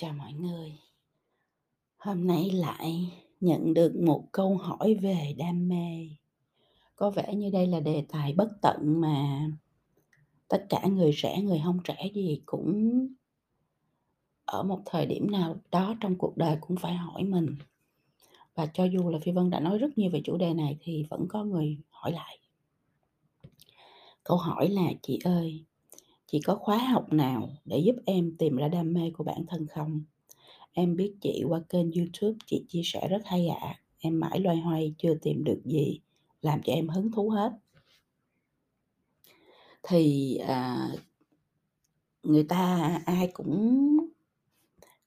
Chào mọi người. Hôm nay lại nhận được một câu hỏi về đam mê. Có vẻ như đây là đề tài bất tận mà tất cả người trẻ, người không trẻ gì cũng ở một thời điểm nào đó trong cuộc đời cũng phải hỏi mình. Và cho dù là Phi Vân đã nói rất nhiều về chủ đề này thì vẫn có người hỏi lại. Câu hỏi là "Chị ơi, chị có khóa học nào để giúp em tìm ra đam mê của bản thân không? Em biết chị qua kênh YouTube chị chia sẻ rất hay ạ, em mãi loay hoay chưa tìm được gì làm cho em hứng thú hết." Thì, à người ta ai cũng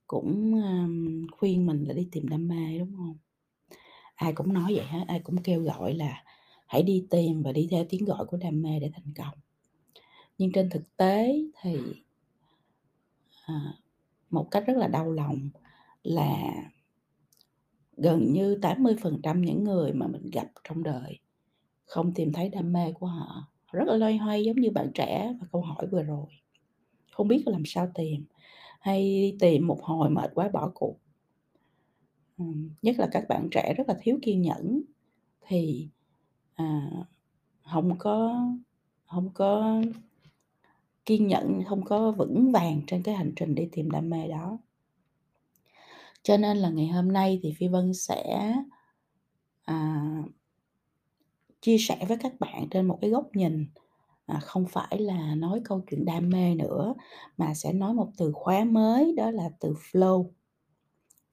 cũng, um, khuyên mình là đi tìm đam mê, đúng không Ai cũng nói vậy hết, ai cũng kêu gọi là hãy đi tìm và đi theo tiếng gọi của đam mê để thành công. Nhưng trên thực tế thì à, một cách rất là đau lòng là gần như 80% những người mà mình gặp trong đời không tìm thấy đam mê của họ, rất là loay hoay giống như bạn trẻ và câu hỏi vừa rồi, không biết làm sao tìm, hay đi tìm một hồi mệt quá bỏ cuộc. Nhất là các bạn trẻ rất là thiếu kiên nhẫn thì, à, không có không có kiên nhẫn, không có vững vàng trên cái hành trình đi tìm đam mê đó. Cho nên là ngày hôm nay thì Phi Vân sẽ, à chia sẻ với các bạn trên một cái góc nhìn, à, không phải là nói câu chuyện đam mê nữa, mà sẽ nói một từ khóa mới đó là từ flow.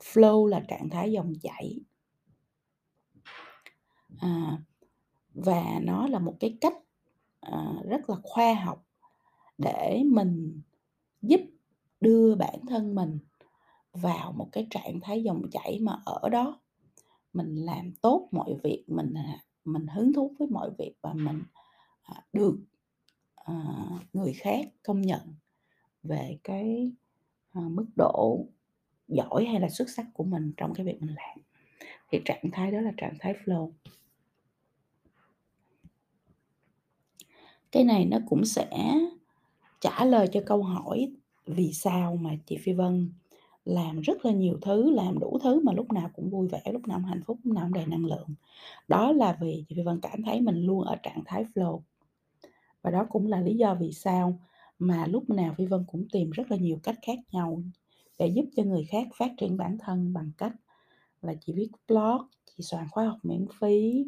Flow là trạng thái dòng chảy. À, và nó là một cái cách, à, rất là khoa học để mình giúp đưa bản thân mình vào một cái trạng thái dòng chảy mà ở đó mình làm tốt mọi việc, mình, mình hứng thú với mọi việc và mình, à, được, à, người khác công nhận về cái, à, mức độ giỏi hay là xuất sắc của mình trong cái việc mình làm. Thì trạng thái đó là trạng thái flow. Cái này nó cũng sẽ trả lời cho câu hỏi vì sao mà chị Phi Vân làm rất là nhiều thứ, làm đủ thứ mà lúc nào cũng vui vẻ, lúc nào cũng hạnh phúc, lúc nào cũng đầy năng lượng. Đó là vì chị Phi Vân cảm thấy mình luôn ở trạng thái flow. Và đó cũng là lý do vì sao mà lúc nào Phi Vân cũng tìm rất là nhiều cách khác nhau để giúp cho người khác phát triển bản thân bằng cách là chị viết blog, chị soạn khóa học miễn phí,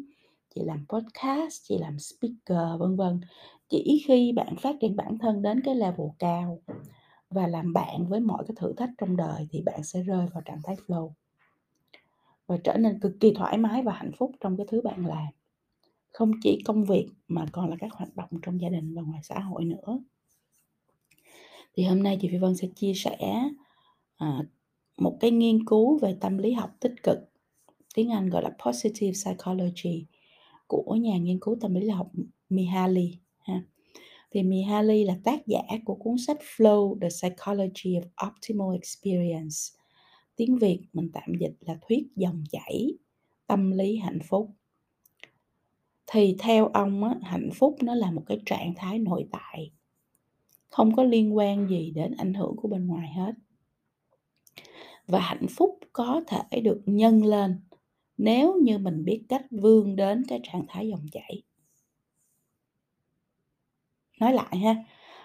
chị làm podcast, chị làm speaker, vân vân. Chỉ khi bạn phát triển bản thân đến cái level cao và làm bạn với mọi cái thử thách trong đời thì bạn sẽ rơi vào trạng thái flow. Và trở nên cực kỳ thoải mái và hạnh phúc trong cái thứ bạn làm. Không chỉ công việc mà còn là các hoạt động trong gia đình và ngoài xã hội nữa. Thì hôm nay chị Phi Vân sẽ chia sẻ, à, một cái nghiên cứu về tâm lý học tích cực, tiếng Anh gọi là Positive Psychology của nhà nghiên cứu tâm lý học Mihaly ha. Thì Mihaly là tác giả của cuốn sách Flow: The Psychology of Optimal Experience. Tiếng Việt mình tạm dịch là thuyết dòng chảy, tâm lý hạnh phúc. Thì theo ông á, hạnh phúc nó là một cái trạng thái nội tại, không có liên quan gì đến ảnh hưởng của bên ngoài hết. Và hạnh phúc có thể được nhân lên nếu như mình biết cách vươn đến cái trạng thái dòng chảy. Nói lại ha,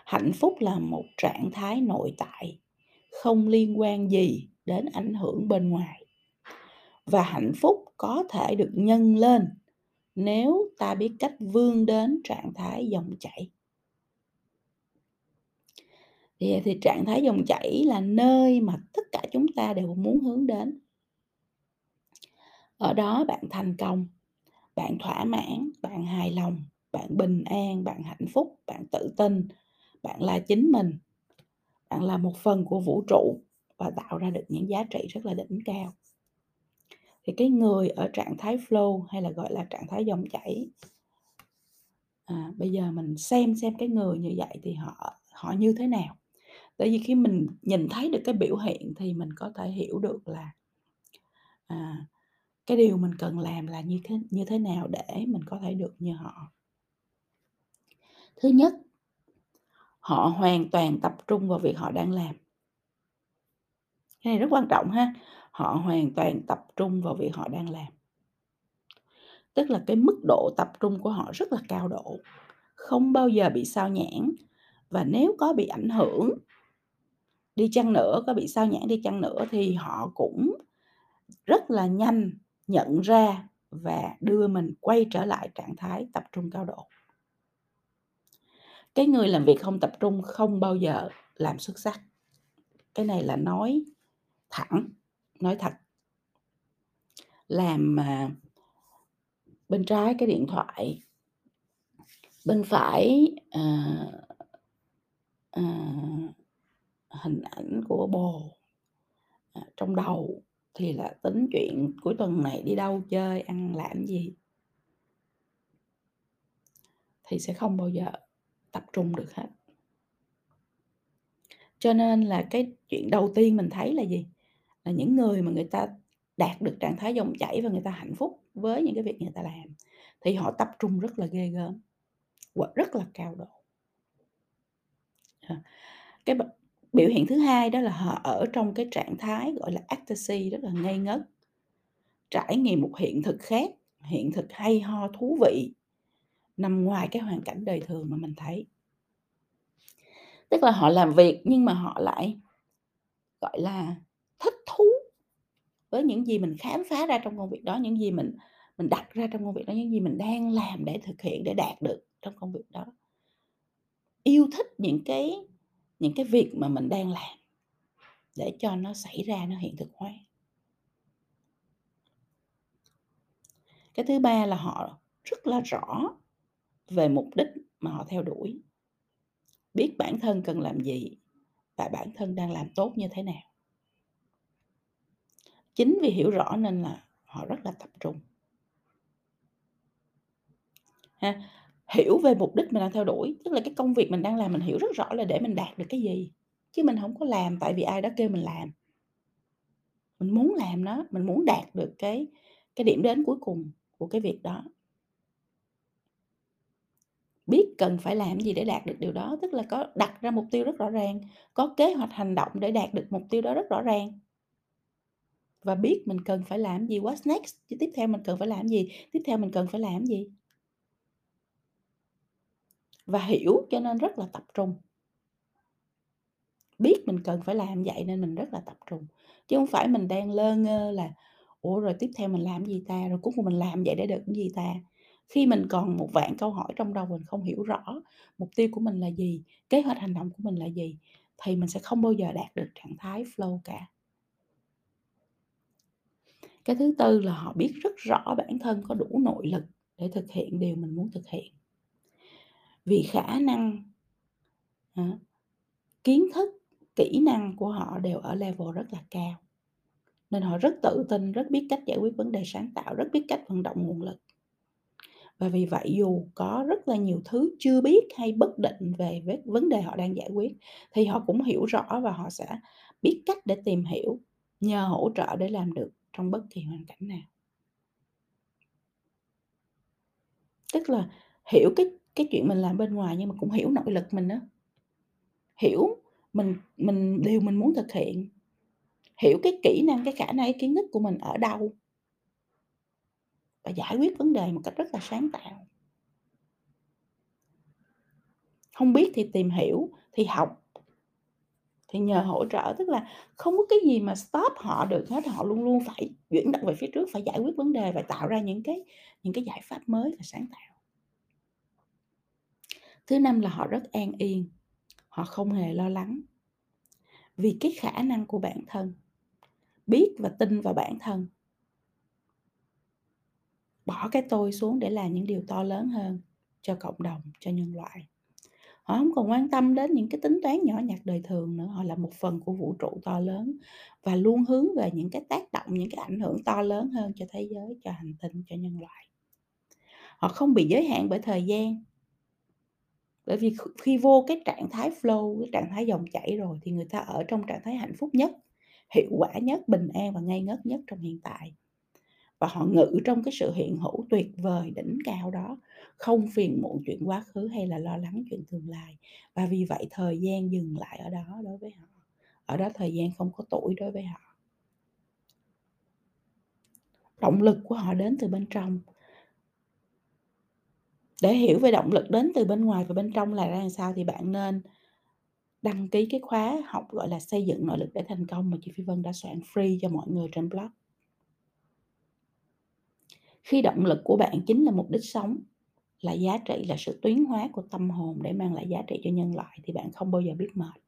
hạnh phúc là một trạng thái nội tại, không liên quan gì đến ảnh hưởng bên ngoài. Và hạnh phúc có thể được nhân lên nếu ta biết cách vươn đến trạng thái dòng chảy. Thì thì trạng thái dòng chảy là nơi mà tất cả chúng ta đều muốn hướng đến. Ở đó bạn thành công, bạn thỏa mãn, bạn hài lòng, bạn bình an, bạn hạnh phúc, bạn tự tin, bạn là chính mình. Bạn là một phần của vũ trụ và tạo ra được những giá trị rất là đỉnh cao. Thì cái người ở trạng thái flow hay là gọi là trạng thái dòng chảy à, bây giờ mình xem xem cái người như vậy thì họ họ như thế nào. Tại vì khi mình nhìn thấy được cái biểu hiện thì mình có thể hiểu được là à, cái điều mình cần làm là như thế như thế nào để mình có thể được như họ. Thứ nhất, họ hoàn toàn tập trung vào việc họ đang làm. Cái này rất quan trọng ha, họ hoàn toàn tập trung vào việc họ đang làm. Tức là cái mức độ tập trung của họ rất là cao độ, không bao giờ bị sao nhãng và nếu có bị ảnh hưởng đi chăng nữa, có bị sao nhãng đi chăng nữa thì họ cũng rất là nhanh nhận ra và đưa mình quay trở lại trạng thái tập trung cao độ. Cái người làm việc không tập trung không bao giờ làm xuất sắc. Cái này là nói thẳng, nói thật. Làm mà bên trái cái điện thoại, bên phải, à, à, hình ảnh của bồ, à, trong đầu thì là tính chuyện cuối tuần này đi đâu chơi, ăn làm gì. Thì sẽ không bao giờ tập trung được hết. Cho nên là cái chuyện đầu tiên mình thấy là gì? Là những người mà người ta đạt được trạng thái dòng chảy và người ta hạnh phúc với những cái việc người ta làm thì họ tập trung rất là ghê gớm, và rất là cao độ. Ờ, cái biểu hiện thứ hai đó là họ ở trong cái trạng thái, gọi là, ecstasy rất là ngây ngất. Trải nghiệm một hiện thực khác, hiện thực hay ho, thú vị, nằm ngoài cái hoàn cảnh đời thường mà mình thấy. Tức là họ làm việc nhưng mà họ lại, gọi là, thích thú với những gì mình khám phá ra trong công việc đó, những gì mình mình đặt ra trong công việc đó, những gì mình đang làm để thực hiện, để đạt được trong công việc đó. Yêu thích những cái những cái việc mà mình đang làm để cho nó xảy ra, nó hiện thực hóa. Cái thứ ba là họ rất là rõ về mục đích mà họ theo đuổi. Biết bản thân cần làm gì và bản thân đang làm tốt như thế nào. Chính vì hiểu rõ nên là họ rất là tập trung. Ha, hiểu về mục đích mình đang theo đuổi, tức là cái công việc mình đang làm mình hiểu rất rõ là để mình đạt được cái gì, chứ mình không có làm tại vì ai đó kêu mình làm. Mình muốn làm nó, mình muốn đạt được cái cái điểm đến cuối cùng của cái việc đó. Biết cần phải làm gì để đạt được điều đó, tức là có đặt ra mục tiêu rất rõ ràng, có kế hoạch hành động để đạt được mục tiêu đó rất rõ ràng. Và biết mình cần phải làm gì, what's next, chứ tiếp theo mình cần phải làm gì, tiếp theo mình cần phải làm gì. Và hiểu cho nên rất là tập trung. Biết mình cần phải làm vậy nên mình rất là tập trung, chứ không phải mình đang lơ ngơ là "Ủa, rồi tiếp theo mình làm gì ta? Rồi cuối cùng mình làm vậy để được cái gì ta?" Khi mình còn một vạn câu hỏi trong đầu mình không hiểu rõ mục tiêu của mình là gì, kế hoạch hành động của mình là gì, thì mình sẽ không bao giờ đạt được trạng thái flow cả. Cái thứ tư là họ biết rất rõ bản thân có đủ nội lực để thực hiện điều mình muốn thực hiện. Vì khả năng, à, kiến thức, kỹ năng của họ đều ở level rất là cao. Nên họ rất tự tin, rất biết cách giải quyết vấn đề sáng tạo, rất biết cách vận động nguồn lực. Và vì vậy dù có rất là nhiều thứ chưa biết hay bất định về vấn đề họ đang giải quyết, thì họ cũng hiểu rõ và họ sẽ biết cách để tìm hiểu, nhờ hỗ trợ để làm được trong bất kỳ hoàn cảnh nào. Tức là hiểu cái cái chuyện mình làm bên ngoài nhưng mà cũng hiểu nội lực mình á. Hiểu mình mình điều mình muốn thực hiện. Hiểu cái kỹ năng, cái khả năng, cái kiến thức của mình ở đâu. Và giải quyết vấn đề một cách rất là sáng tạo. không biết thì tìm hiểu, thì học. Thì nhờ hỗ trợ, tức là không có cái gì mà stop họ được hết, họ luôn luôn phải chuyển động về phía trước, phải giải quyết vấn đề và tạo ra những cái những cái giải pháp mới và sáng tạo. Thứ năm là họ rất an yên, họ không hề lo lắng. Vì cái khả năng của bản thân, biết và tin vào bản thân. Bỏ cái tôi xuống để làm những điều to lớn hơn cho cộng đồng, cho nhân loại. Họ không còn quan tâm đến những cái tính toán nhỏ nhặt đời thường nữa, họ là một phần của vũ trụ to lớn và luôn hướng về những cái tác động, những cái ảnh hưởng to lớn hơn cho thế giới, cho hành tinh, cho nhân loại. Họ không bị giới hạn bởi thời gian. Bởi vì khi vô cái trạng thái flow, cái trạng thái dòng chảy rồi thì người ta ở trong trạng thái hạnh phúc nhất, hiệu quả nhất, bình an và ngay ngất nhất trong hiện tại. Và họ ngự trong cái sự hiện hữu tuyệt vời, đỉnh cao đó, không phiền muộn chuyện quá khứ hay là lo lắng chuyện tương lai. Và vì vậy thời gian dừng lại ở đó đối với họ. ở đó thời gian không có tuổi đối với họ. Động lực của họ đến từ bên trong. Để hiểu về động lực đến từ bên ngoài và bên trong là ra làm sao thì bạn nên đăng ký cái khóa học, gọi là, xây dựng nội lực để thành công mà chị Phi Vân đã soạn free cho mọi người trên blog. Khi động lực của bạn chính là mục đích sống, là giá trị, là sự tiến hóa của tâm hồn để mang lại giá trị cho nhân loại thì bạn không bao giờ biết mệt.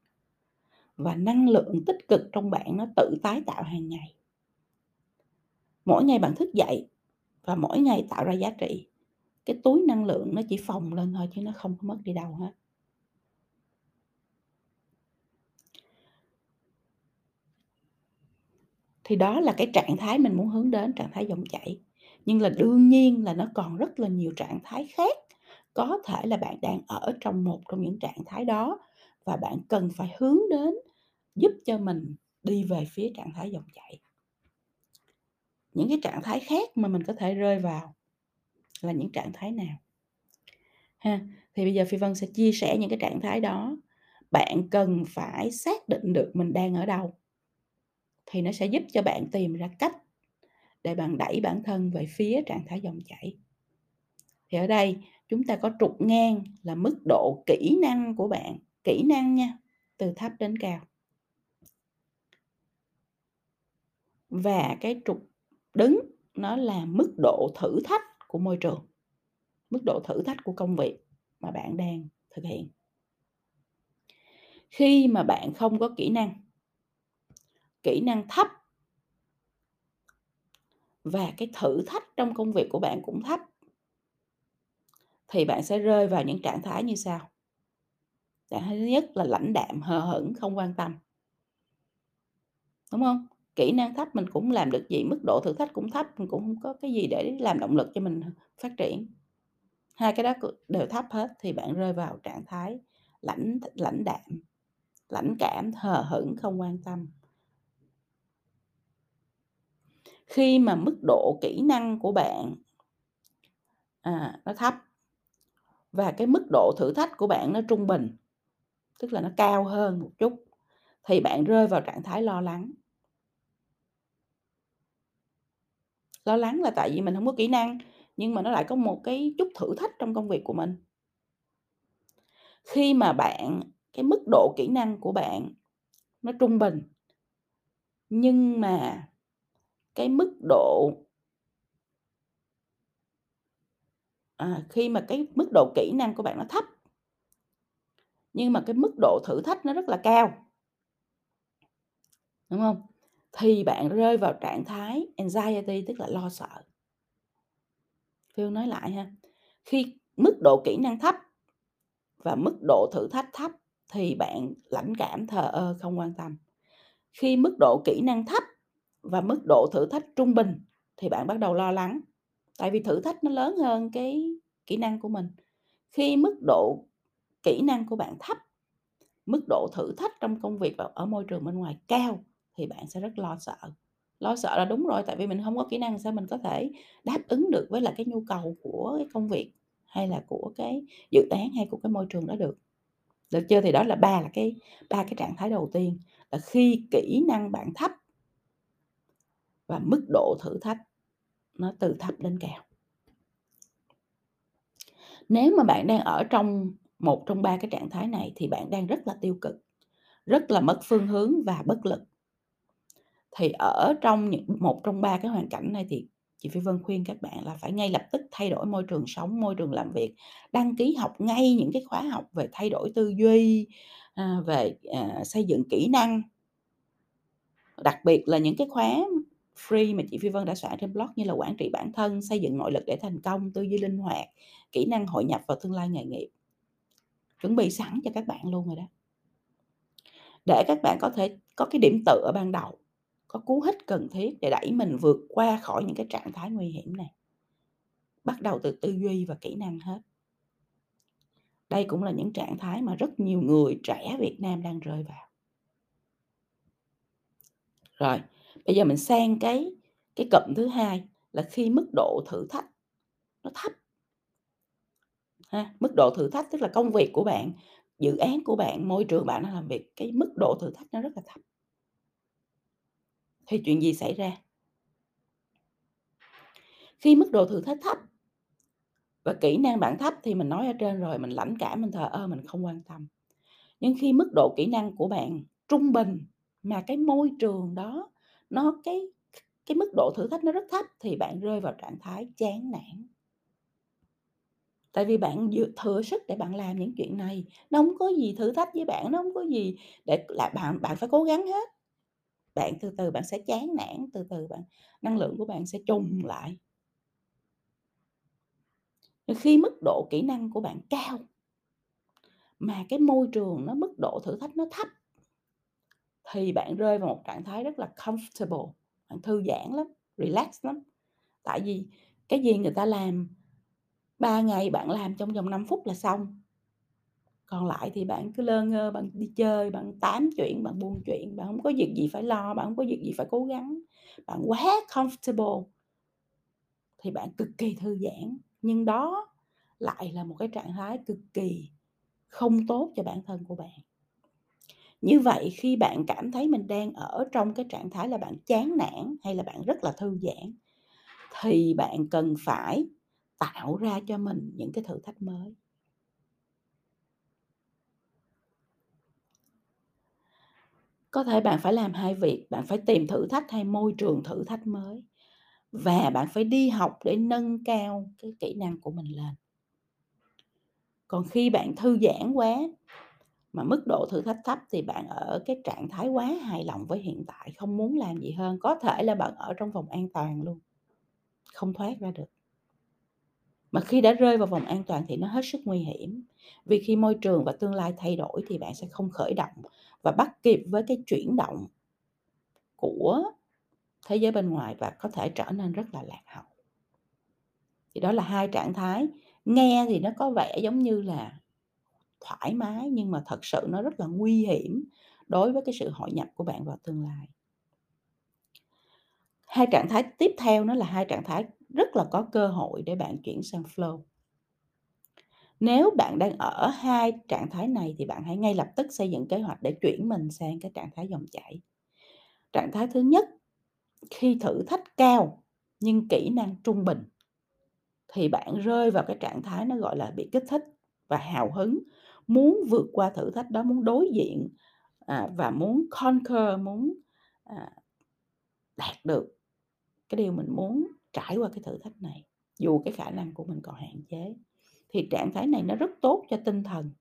Và năng lượng tích cực trong bạn nó tự tái tạo hàng ngày. Mỗi ngày bạn thức dậy và mỗi ngày tạo ra giá trị, cái túi năng lượng nó chỉ phồng lên thôi chứ nó không có mất đi đâu hết. Thì đó là cái trạng thái mình muốn hướng đến, trạng thái dòng chảy. Nhưng là đương nhiên là nó còn rất là nhiều trạng thái khác. Có thể là bạn đang ở trong một trong những trạng thái đó và bạn cần phải hướng đến giúp cho mình đi về phía trạng thái dòng chảy. Những cái trạng thái khác mà mình có thể rơi vào là những trạng thái nào? Ha, thì bây giờ Phi Vân sẽ chia sẻ những cái trạng thái đó. Bạn cần phải xác định được mình đang ở đâu thì nó sẽ giúp cho bạn tìm ra cách để bạn đẩy bản thân về phía trạng thái dòng chảy. Thì ở đây chúng ta có trục ngang là mức độ kỹ năng của bạn, kỹ năng nha, từ thấp đến cao. Và cái trục đứng nó là mức độ thử thách của môi trường, mức độ thử thách của công việc mà bạn đang thực hiện. Khi mà bạn không có kỹ năng, kỹ năng thấp và cái thử thách trong công việc của bạn cũng thấp thì bạn sẽ rơi vào những trạng thái như sau. Trạng thái thứ nhất là lãnh đạm, hờ hững, không quan tâm. Đúng không? Kỹ năng thấp mình cũng làm được gì, mức độ thử thách cũng thấp, mình cũng không có cái gì để làm động lực cho mình phát triển. Hai cái đó đều thấp hết thì bạn rơi vào trạng thái lãnh lãnh đạm, lãnh cảm, hờ hững, không quan tâm. Khi mà mức độ kỹ năng của bạn à, nó thấp và cái mức độ thử thách của bạn nó trung bình, tức là nó cao hơn một chút thì bạn rơi vào trạng thái lo lắng. Lo lắng là tại vì mình không có kỹ năng, nhưng mà nó lại có một cái chút thử thách trong công việc của mình. Khi mà bạn cái mức độ kỹ năng của bạn nó trung bình nhưng mà cái mức độ à, khi mà cái mức độ kỹ năng của bạn nó thấp nhưng mà cái mức độ thử thách nó rất là cao đúng không thì bạn rơi vào trạng thái anxiety, tức là lo sợ. Phil nói lại ha, khi mức độ kỹ năng thấp và mức độ thử thách thấp thì bạn lãnh cảm thờ ơ, không quan tâm. Khi mức độ kỹ năng thấp và mức độ thử thách trung bình thì bạn bắt đầu lo lắng, tại vì thử thách nó lớn hơn cái kỹ năng của mình. Khi mức độ kỹ năng của bạn thấp, mức độ thử thách trong công việc và ở môi trường bên ngoài cao thì bạn sẽ rất lo sợ. Lo sợ là đúng rồi, tại vì mình không có kỹ năng sao mình có thể đáp ứng được với là cái nhu cầu của cái công việc hay là của cái dự án hay của cái môi trường đó được. Được chưa? Thì đó là ba là cái, ba cái trạng thái đầu tiên, là khi kỹ năng bạn thấp và mức độ thử thách nó từ thấp đến cao. Nếu mà bạn đang ở trong một trong ba cái trạng thái này thì bạn đang rất là tiêu cực, rất là mất phương hướng và bất lực thì ở trong những một trong ba cái hoàn cảnh này thì chị Phi Vân khuyên các bạn là phải ngay lập tức thay đổi môi trường sống, môi trường làm việc, đăng ký học ngay những cái khóa học về thay đổi tư duy, à, về à, xây dựng kỹ năng. Đặc biệt là những cái khóa free mà chị Phi Vân đã soạn trên blog như là quản trị bản thân, xây dựng nội lực để thành công, tư duy linh hoạt, kỹ năng hội nhập vào tương lai nghề nghiệp. Chuẩn bị sẵn cho các bạn luôn rồi đó. Để các bạn có thể có cái điểm tựa ban đầu, có cú hích cần thiết để đẩy mình vượt qua khỏi những cái trạng thái nguy hiểm này. Bắt đầu từ tư duy và kỹ năng hết. Đây cũng là những trạng thái mà rất nhiều người trẻ Việt Nam đang rơi vào. Rồi, bây giờ mình sang cái cái cụm thứ hai là khi mức độ thử thách nó thấp. Ha, mức độ thử thách tức là công việc của bạn dự án của bạn, môi trường bạn đang làm việc, cái mức độ thử thách nó rất là thấp. Thì chuyện gì xảy ra? Khi mức độ thử thách thấp và kỹ năng bạn thấp thì mình nói ở trên rồi, mình lãnh cảm, mình thờ ơ, mình không quan tâm. Nhưng khi mức độ kỹ năng của bạn trung bình mà cái môi trường đó nó cái cái mức độ thử thách nó rất thấp thì bạn rơi vào trạng thái chán nản. Tại vì bạn thừa sức để bạn làm những chuyện này, nó không có gì thử thách với bạn, nó không có gì để là bạn bạn phải cố gắng hết. Bạn từ từ bạn sẽ chán nản, từ từ bạn năng lượng của bạn sẽ trùng lại. Khi mức độ kỹ năng của bạn cao mà cái môi trường nó mức độ thử thách nó thấp thì bạn rơi vào một trạng thái rất là comfortable, bạn thư giãn lắm, relax lắm. Tại vì cái gì người ta làm 3 ngày bạn làm trong vòng 5 phút là xong. Còn lại thì bạn cứ lơ ngơ, bạn đi chơi, bạn tám chuyện, bạn buôn chuyện, bạn không có việc gì phải lo, bạn không có việc gì phải cố gắng, bạn quá comfortable. Thì bạn cực kỳ thư giãn, nhưng đó lại là một cái trạng thái cực kỳ không tốt cho bản thân của bạn. Như vậy khi bạn cảm thấy mình đang ở trong cái trạng thái là bạn chán nản hay là bạn rất là thư giãn, thì bạn cần phải tạo ra cho mình những cái thử thách mới. Có thể bạn phải làm hai việc, bạn phải tìm thử thách hay môi trường thử thách mới và bạn phải đi học để nâng cao cái kỹ năng của mình lên. Còn khi bạn thư giãn quá mà mức độ thử thách thấp thì bạn ở cái trạng thái quá hài lòng với hiện tại, không muốn làm gì hơn, có thể là bạn ở trong vòng an toàn luôn, không thoát ra được. Mà khi đã rơi vào vòng an toàn thì nó hết sức nguy hiểm, vì khi môi trường và tương lai thay đổi thì bạn sẽ không khởi động và bắt kịp với cái chuyển động của thế giới bên ngoài và có thể trở nên rất là lạc hậu. Thì đó là hai trạng thái, nghe thì nó có vẻ giống như là thoải mái nhưng mà thật sự nó rất là nguy hiểm đối với cái sự hội nhập của bạn vào tương lai. Hai trạng thái tiếp theo nó là hai trạng thái rất là có cơ hội để bạn chuyển sang flow. Nếu bạn đang ở hai trạng thái này thì bạn hãy ngay lập tức xây dựng kế hoạch để chuyển mình sang cái trạng thái dòng chảy. Trạng thái thứ nhất, khi thử thách cao nhưng kỹ năng trung bình thì bạn rơi vào cái trạng thái nó gọi là bị kích thích và hào hứng, muốn vượt qua thử thách đó, muốn đối diện, à, và muốn conquer, muốn, à, đạt được cái điều mình muốn trải qua cái thử thách này, dù cái khả năng của mình còn hạn chế. Thì trạng thái này nó rất tốt cho tinh thần,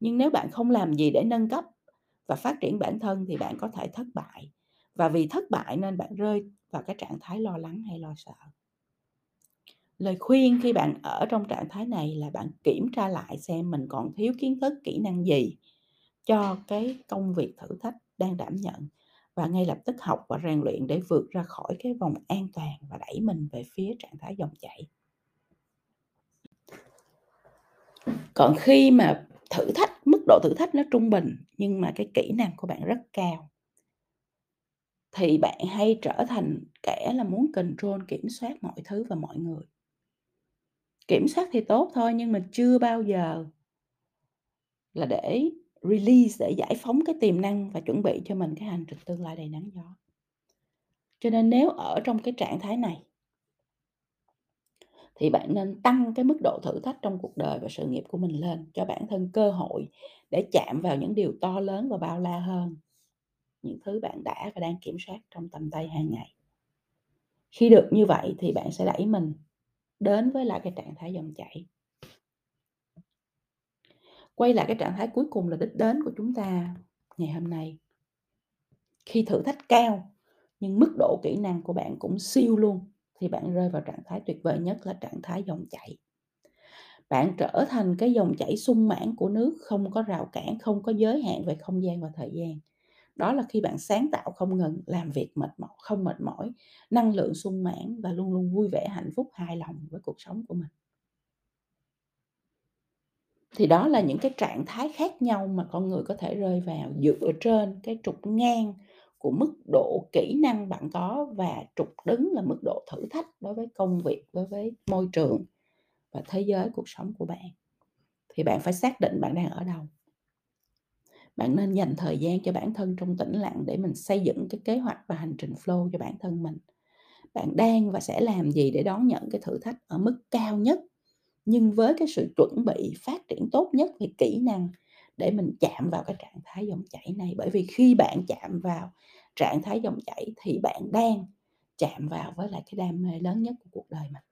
nhưng nếu bạn không làm gì để nâng cấp và phát triển bản thân thì bạn có thể thất bại, và vì thất bại nên bạn rơi vào cái trạng thái lo lắng hay lo sợ. Lời khuyên khi bạn ở trong trạng thái này là bạn kiểm tra lại xem mình còn thiếu kiến thức, kỹ năng gì cho cái công việc thử thách đang đảm nhận và ngay lập tức học và rèn luyện để vượt ra khỏi cái vòng an toàn và đẩy mình về phía trạng thái dòng chảy. Còn khi mà thử thách, mức độ thử thách nó trung bình nhưng mà cái kỹ năng của bạn rất cao thì bạn hay trở thành kẻ là muốn control, kiểm soát mọi thứ và mọi người. Kiểm soát thì tốt thôi nhưng mà chưa bao giờ là để release, để giải phóng cái tiềm năng và chuẩn bị cho mình cái hành trình tương lai đầy nắng gió. Cho nên nếu ở trong cái trạng thái này thì bạn nên tăng cái mức độ thử thách trong cuộc đời và sự nghiệp của mình lên, cho bản thân cơ hội để chạm vào những điều to lớn và bao la hơn những thứ bạn đã và đang kiểm soát trong tầm tay hàng ngày. Khi được như vậy thì bạn sẽ đẩy mình đến với lại cái trạng thái dòng chảy. Quay lại cái trạng thái cuối cùng là đích đến của chúng ta ngày hôm nay. Khi thử thách cao nhưng mức độ kỹ năng của bạn cũng siêu luôn thì bạn rơi vào trạng thái tuyệt vời nhất là trạng thái dòng chảy. Bạn trở thành cái dòng chảy sung mãn của nước, không có rào cản, không có giới hạn về không gian và thời gian. Đó là khi bạn sáng tạo không ngừng, làm việc mệt mỏi không mệt mỏi, năng lượng sung mãn và luôn luôn vui vẻ, hạnh phúc, hài lòng với cuộc sống của mình. Thì đó là những cái trạng thái khác nhau mà con người có thể rơi vào dựa trên cái trục ngang của mức độ kỹ năng bạn có và trục đứng là mức độ thử thách đối với công việc, đối với môi trường và thế giới cuộc sống của bạn. Thì bạn phải xác định bạn đang ở đâu. Bạn nên dành thời gian cho bản thân trong tĩnh lặng để mình xây dựng cái kế hoạch và hành trình flow cho bản thân mình. Bạn đang và sẽ làm gì để đón nhận cái thử thách ở mức cao nhất, nhưng với cái sự chuẩn bị phát triển tốt nhất về kỹ năng để mình chạm vào cái trạng thái dòng chảy này. Bởi vì khi bạn chạm vào trạng thái dòng chảy thì bạn đang chạm vào với lại cái đam mê lớn nhất của cuộc đời mình.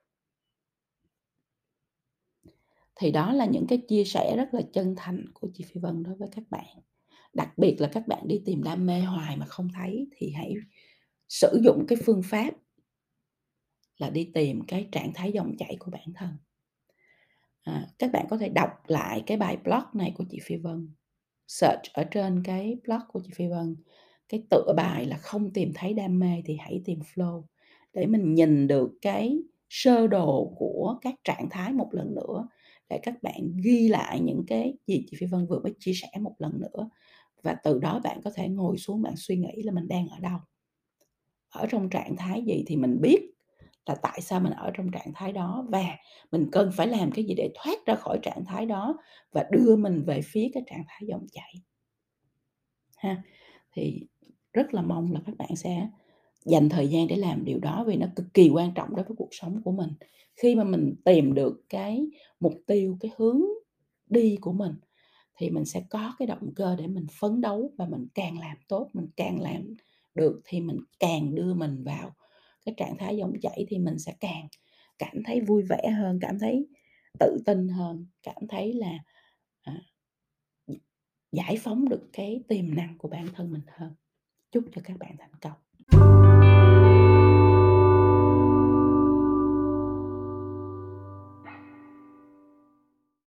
Thì đó là những cái chia sẻ rất là chân thành của chị Phi Vân đối với các bạn. Đặc biệt là các bạn đi tìm đam mê hoài mà không thấy thì hãy sử dụng cái phương pháp là đi tìm cái trạng thái dòng chảy của bản thân. À, các bạn có thể đọc lại cái bài blog này của chị Phi Vân. Search ở trên cái blog của chị Phi Vân. Cái tựa bài là không tìm thấy đam mê thì hãy tìm flow để mình nhìn được cái sơ đồ của các trạng thái một lần nữa để các bạn ghi lại những cái gì chị Phi Vân vừa mới chia sẻ một lần nữa và từ đó bạn có thể ngồi xuống bạn suy nghĩ là mình đang ở đâu ở trong trạng thái gì thì mình biết là tại sao mình ở trong trạng thái đó và mình cần phải làm cái gì để thoát ra khỏi trạng thái đó và đưa mình về phía cái trạng thái dòng chảy. Ha, thì rất là mong là các bạn sẽ dành thời gian để làm điều đó vì nó cực kỳ quan trọng đối với cuộc sống của mình. Khi mà mình tìm được cái mục tiêu, cái hướng đi của mình thì mình sẽ có cái động cơ để mình phấn đấu và mình càng làm tốt, mình càng làm được thì mình càng đưa mình vào cái trạng thái dòng chảy thì mình sẽ càng cảm thấy vui vẻ hơn cảm thấy tự tin hơn cảm thấy là à, giải phóng được cái tiềm năng của bản thân mình hơn. Chúc cho các bạn thành công.